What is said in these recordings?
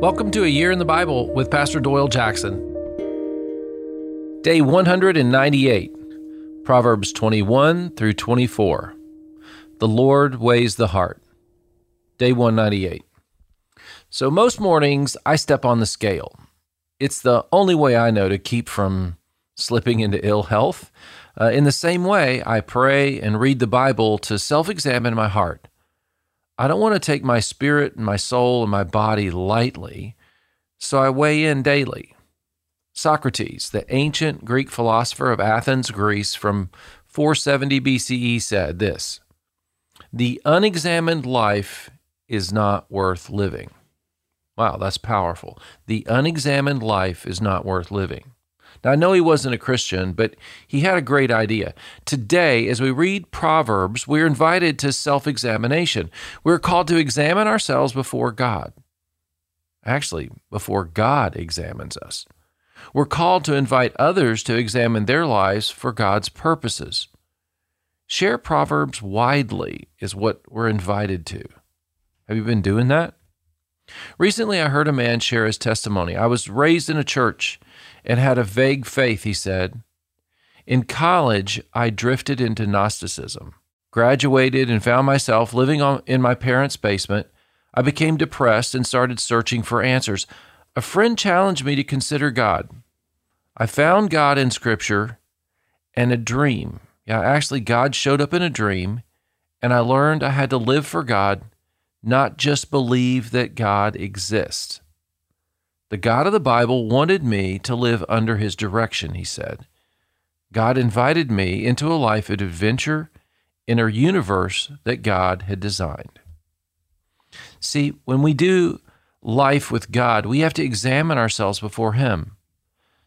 Welcome to A Year in the Bible with Pastor Doyle Jackson. Day 198, Proverbs 21 through 24. The Lord weighs the heart. Day 198. So, most mornings I step on the scale. It's the only way I know to keep from slipping into ill health. Uh, in the same way, I pray and read the Bible to self examine my heart. I don't want to take my spirit and my soul and my body lightly, so I weigh in daily. Socrates, the ancient Greek philosopher of Athens, Greece, from 470 BCE, said this The unexamined life is not worth living. Wow, that's powerful. The unexamined life is not worth living. Now, I know he wasn't a Christian, but he had a great idea. Today, as we read Proverbs, we're invited to self examination. We're called to examine ourselves before God. Actually, before God examines us. We're called to invite others to examine their lives for God's purposes. Share Proverbs widely is what we're invited to. Have you been doing that? Recently, I heard a man share his testimony. I was raised in a church and had a vague faith, he said. In college, I drifted into Gnosticism. Graduated and found myself living on, in my parents' basement. I became depressed and started searching for answers. A friend challenged me to consider God. I found God in Scripture and a dream. Yeah, actually, God showed up in a dream, and I learned I had to live for God, not just believe that God exists. The God of the Bible wanted me to live under his direction, he said. God invited me into a life of adventure in a universe that God had designed. See, when we do life with God, we have to examine ourselves before Him.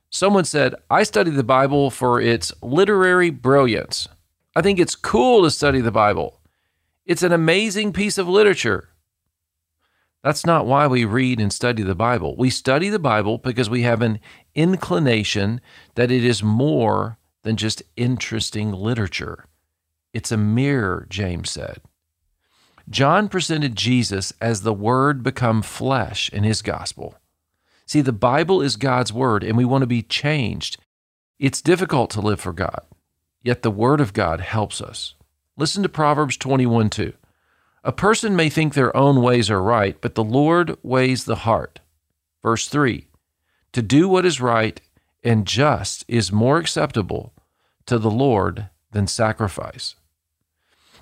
Someone said, I study the Bible for its literary brilliance. I think it's cool to study the Bible. It's an amazing piece of literature. That's not why we read and study the Bible. We study the Bible because we have an inclination that it is more than just interesting literature. It's a mirror, James said. John presented Jesus as the Word become flesh in his gospel. See, the Bible is God's Word, and we want to be changed. It's difficult to live for God, yet the Word of God helps us. Listen to Proverbs 21 2. A person may think their own ways are right, but the Lord weighs the heart. Verse 3 To do what is right and just is more acceptable to the Lord than sacrifice.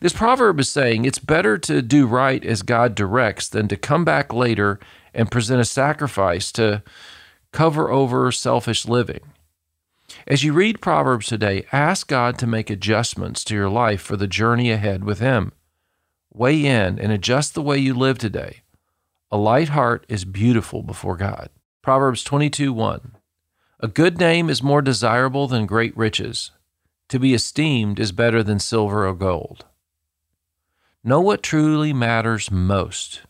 This proverb is saying it's better to do right as God directs than to come back later and present a sacrifice to cover over selfish living. As you read Proverbs today, ask God to make adjustments to your life for the journey ahead with Him. Weigh in and adjust the way you live today. A light heart is beautiful before God. Proverbs 22 1. A good name is more desirable than great riches. To be esteemed is better than silver or gold. Know what truly matters most.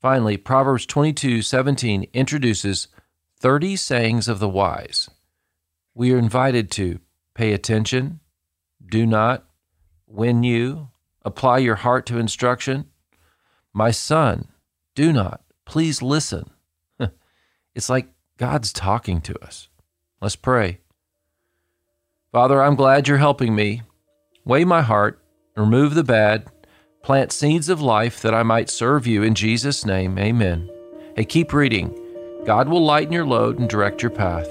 Finally, Proverbs 22 17 introduces 30 sayings of the wise. We are invited to pay attention, do not, when you, apply your heart to instruction. My son, do not. Please listen. it's like God's talking to us. Let's pray. Father, I'm glad you're helping me. Weigh my heart, remove the bad, plant seeds of life that I might serve you. In Jesus' name, amen. Hey, keep reading. God will lighten your load and direct your path.